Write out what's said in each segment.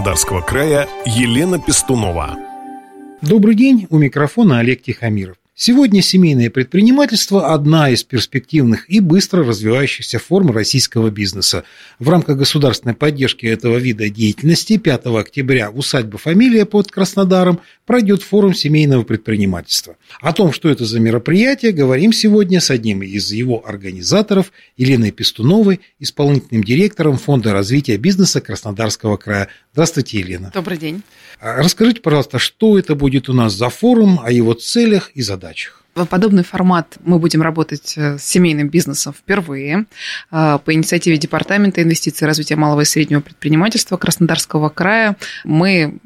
Краснодарского края Елена Пестунова. Добрый день, у микрофона Олег Тихомиров. Сегодня семейное предпринимательство – одна из перспективных и быстро развивающихся форм российского бизнеса. В рамках государственной поддержки этого вида деятельности 5 октября в усадьбе «Фамилия» под Краснодаром пройдет форум семейного предпринимательства. О том, что это за мероприятие, говорим сегодня с одним из его организаторов Еленой Пестуновой, исполнительным директором Фонда развития бизнеса Краснодарского края. Здравствуйте, Елена. Добрый день. А расскажите, пожалуйста, что это будет у нас за форум, о его целях и задачах? Задачах. Подобный формат мы будем работать э, с семейным бизнесом впервые э, по инициативе Департамента инвестиций и развития малого и среднего предпринимательства Краснодарского края. Мы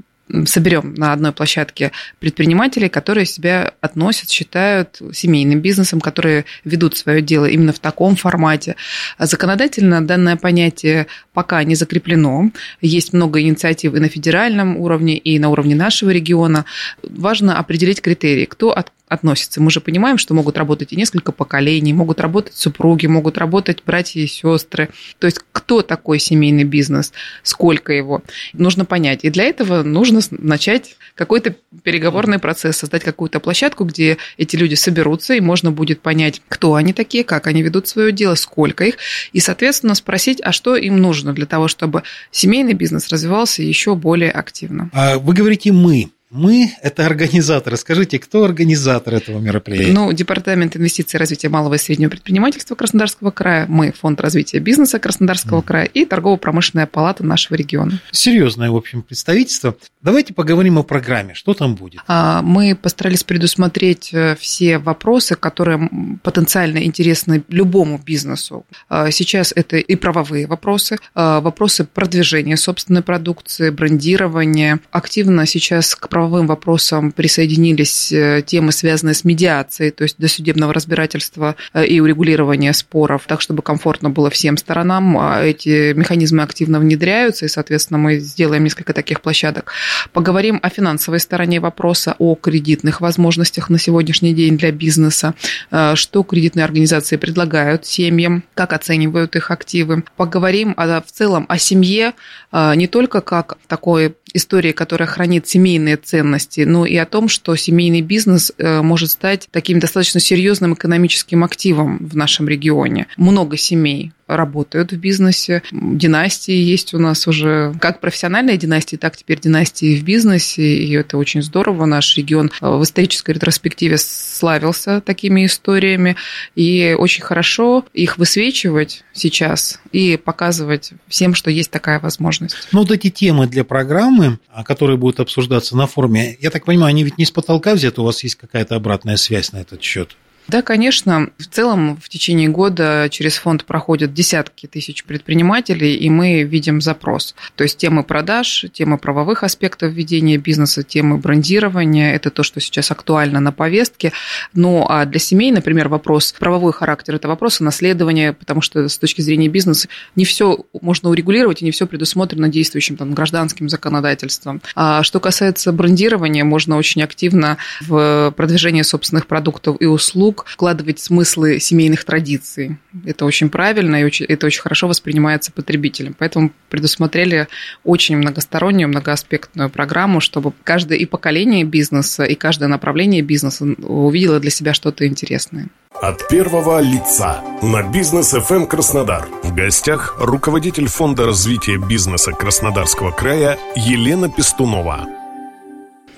соберем на одной площадке предпринимателей, которые себя относят, считают семейным бизнесом, которые ведут свое дело именно в таком формате. Законодательно данное понятие пока не закреплено. Есть много инициатив и на федеральном уровне, и на уровне нашего региона. Важно определить критерии, кто от относятся. Мы же понимаем, что могут работать и несколько поколений, могут работать супруги, могут работать братья и сестры. То есть кто такой семейный бизнес, сколько его, нужно понять. И для этого нужно начать какой-то переговорный процесс, создать какую-то площадку, где эти люди соберутся, и можно будет понять, кто они такие, как они ведут свое дело, сколько их, и, соответственно, спросить, а что им нужно для того, чтобы семейный бизнес развивался еще более активно. А вы говорите «мы». Мы – это организаторы. Скажите, кто организатор этого мероприятия? Ну, Департамент инвестиций и развития малого и среднего предпринимательства Краснодарского края, мы – Фонд развития бизнеса Краснодарского mm. края и Торгово-промышленная палата нашего региона. Серьезное, в общем, представительство. Давайте поговорим о программе. Что там будет? А, мы постарались предусмотреть э, все вопросы, которые потенциально интересны любому бизнесу. А, сейчас это и правовые вопросы, а, вопросы продвижения собственной продукции, брендирования. Активно сейчас к правовым правовым вопросам присоединились э, темы, связанные с медиацией, то есть досудебного разбирательства э, и урегулирования споров, так, чтобы комфортно было всем сторонам. А эти механизмы активно внедряются, и, соответственно, мы сделаем несколько таких площадок. Поговорим о финансовой стороне вопроса, о кредитных возможностях на сегодняшний день для бизнеса, э, что кредитные организации предлагают семьям, как оценивают их активы. Поговорим о, в целом о семье не только как такой истории, которая хранит семейные ценности, но и о том, что семейный бизнес э, может стать таким достаточно серьезным экономическим активом в нашем регионе. Много семей работают в бизнесе. Династии есть у нас уже как профессиональные династии, так теперь династии в бизнесе, и это очень здорово. Наш регион в исторической ретроспективе славился такими историями, и очень хорошо их высвечивать сейчас и показывать всем, что есть такая возможность. Ну, вот эти темы для программы, которые будут обсуждаться на форуме, я так понимаю, они ведь не с потолка взяты, у вас есть какая-то обратная связь на этот счет? Да, конечно. В целом в течение года через фонд проходят десятки тысяч предпринимателей, и мы видим запрос. То есть темы продаж, темы правовых аспектов ведения бизнеса, темы брендирования – это то, что сейчас актуально на повестке. Ну, а для семей, например, вопрос правовой характер – это вопросы наследования, потому что с точки зрения бизнеса не все можно урегулировать, и не все предусмотрено действующим там, гражданским законодательством. А что касается брендирования, можно очень активно в продвижение собственных продуктов и услуг услуг вкладывать смыслы семейных традиций. Это очень правильно, и очень, это очень хорошо воспринимается потребителем. Поэтому предусмотрели очень многостороннюю, многоаспектную программу, чтобы каждое и поколение бизнеса, и каждое направление бизнеса увидело для себя что-то интересное. От первого лица на бизнес FM Краснодар. В гостях руководитель Фонда развития бизнеса Краснодарского края Елена Пестунова.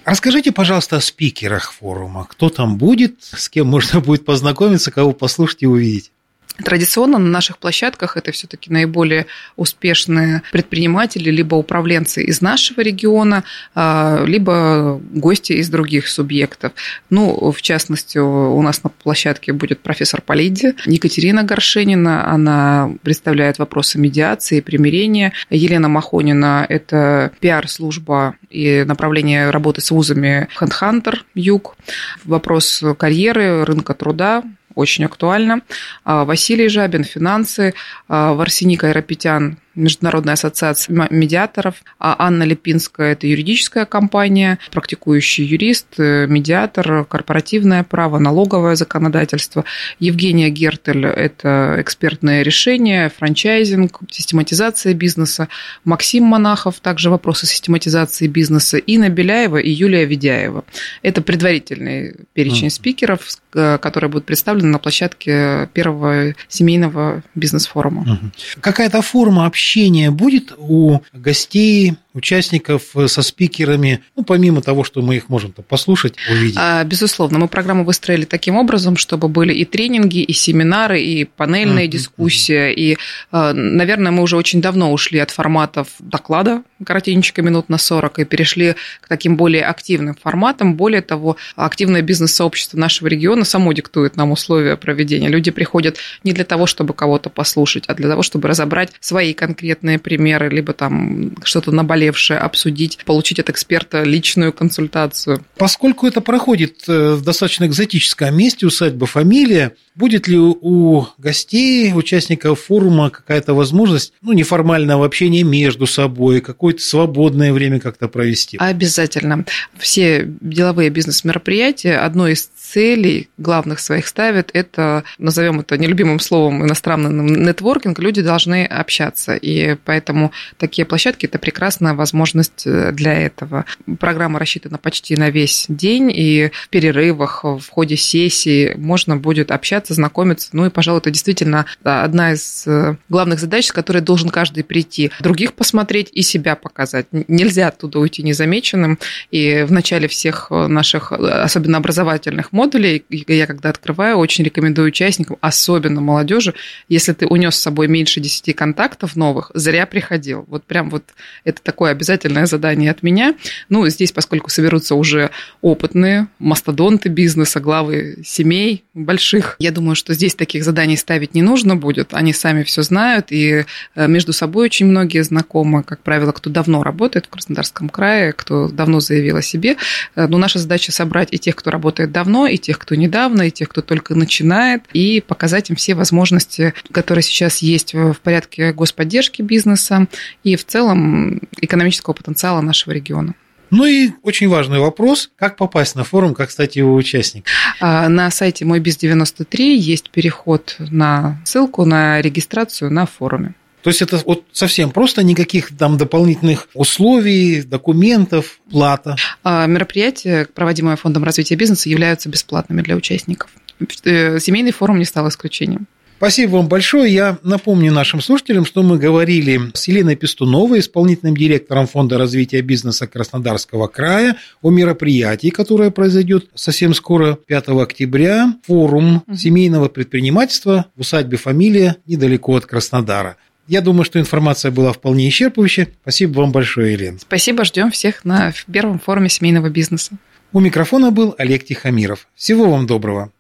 Расскажите, пожалуйста, о спикерах форума. Кто там будет, с кем можно будет познакомиться, кого послушать и увидеть? Традиционно на наших площадках это все-таки наиболее успешные предприниматели, либо управленцы из нашего региона, а, либо гости из других субъектов. Ну, в частности, у нас на площадке будет профессор Полиди, Екатерина Горшенина, она представляет вопросы медиации примирения. Елена Махонина – это пиар-служба и направление работы с вузами HandHunter, Юг. Вопрос карьеры, рынка труда, очень актуально. А, Василий Жабин, финансы, а, Варсеник Айропетян, Международная ассоциация медиаторов, а Анна Липинская – это юридическая компания, практикующий юрист, э, медиатор, корпоративное право, налоговое законодательство. Евгения Гертель – это экспертное решение, франчайзинг, систематизация бизнеса. Максим Монахов – также вопросы систематизации бизнеса. Инна Беляева и Юлия Ведяева. Это предварительный перечень спикеров, э, которые будут представлены на площадке первого семейного бизнес-форума. Какая-то форма общения общение будет у гостей, участников со спикерами, ну, помимо того, что мы их можем послушать, увидеть? А, безусловно, мы программу выстроили таким образом, чтобы были и тренинги, и семинары, и панельная mm-hmm. дискуссия, и, а, наверное, мы уже очень давно ушли от форматов доклада, коротенечко минут на 40, и перешли к таким более активным форматам. Более того, активное бизнес-сообщество нашего региона само диктует нам условия проведения. Люди приходят не для того, чтобы кого-то послушать, а для того, чтобы разобрать свои конкретные конкретные примеры, либо там что-то наболевшее обсудить, получить от эксперта личную консультацию. Поскольку это проходит э, в достаточно экзотическом месте, усадьба «Фамилия», будет ли у гостей, участников форума какая-то возможность ну, неформального общения между собой, какое-то свободное время как-то провести? Обязательно. Все деловые бизнес-мероприятия, одно из целей главных своих ставят, это, назовем это нелюбимым словом, иностранным нетворкинг, люди должны общаться. И поэтому такие площадки – это прекрасная возможность э, для этого. Программа рассчитана почти на весь день, и в перерывах, в ходе сессии можно будет общаться, знакомиться. Ну и, пожалуй, это действительно одна из э, главных задач, с которой должен каждый прийти. Других посмотреть и себя показать. Нельзя оттуда уйти незамеченным. И в начале всех наших, особенно образовательных модулей, я когда открываю, очень рекомендую участникам, особенно молодежи, если ты унес с собой меньше 10 контактов новых, зря приходил. Вот прям вот это такое обязательное задание от меня. Ну, здесь, поскольку соберутся уже опытные мастодонты бизнеса, главы семей больших, я думаю, что здесь таких заданий ставить не нужно будет. Они сами все знают, и э, между собой очень многие знакомы, как правило, кто давно работает в Краснодарском крае, кто давно заявил о себе. Э, но наша задача собрать и тех, кто работает давно, и тех, кто недавно, и тех, кто только начинает, и показать им все возможности, которые сейчас есть в порядке господдержки бизнеса и в целом экономического потенциала нашего региона. Ну и очень важный вопрос, как попасть на форум, как стать его участником? А, на сайте мой биз 93 есть переход на ссылку на регистрацию на форуме. То есть это вот совсем просто, никаких там дополнительных условий, документов, плата. А, мероприятия, проводимые Фондом развития бизнеса, являются бесплатными для участников. Э, семейный форум не стал исключением. Спасибо вам большое. Я напомню нашим слушателям, что мы говорили с Еленой Пестуновой, исполнительным директором Фонда развития бизнеса Краснодарского края, о мероприятии, которое произойдет совсем скоро, 5 октября, форум семейного предпринимательства в усадьбе «Фамилия» недалеко от Краснодара. Я думаю, что информация была вполне исчерпывающая. Спасибо вам большое, Елена. Спасибо, ждем всех на первом форуме семейного бизнеса. У микрофона был Олег Тихомиров. Всего вам доброго.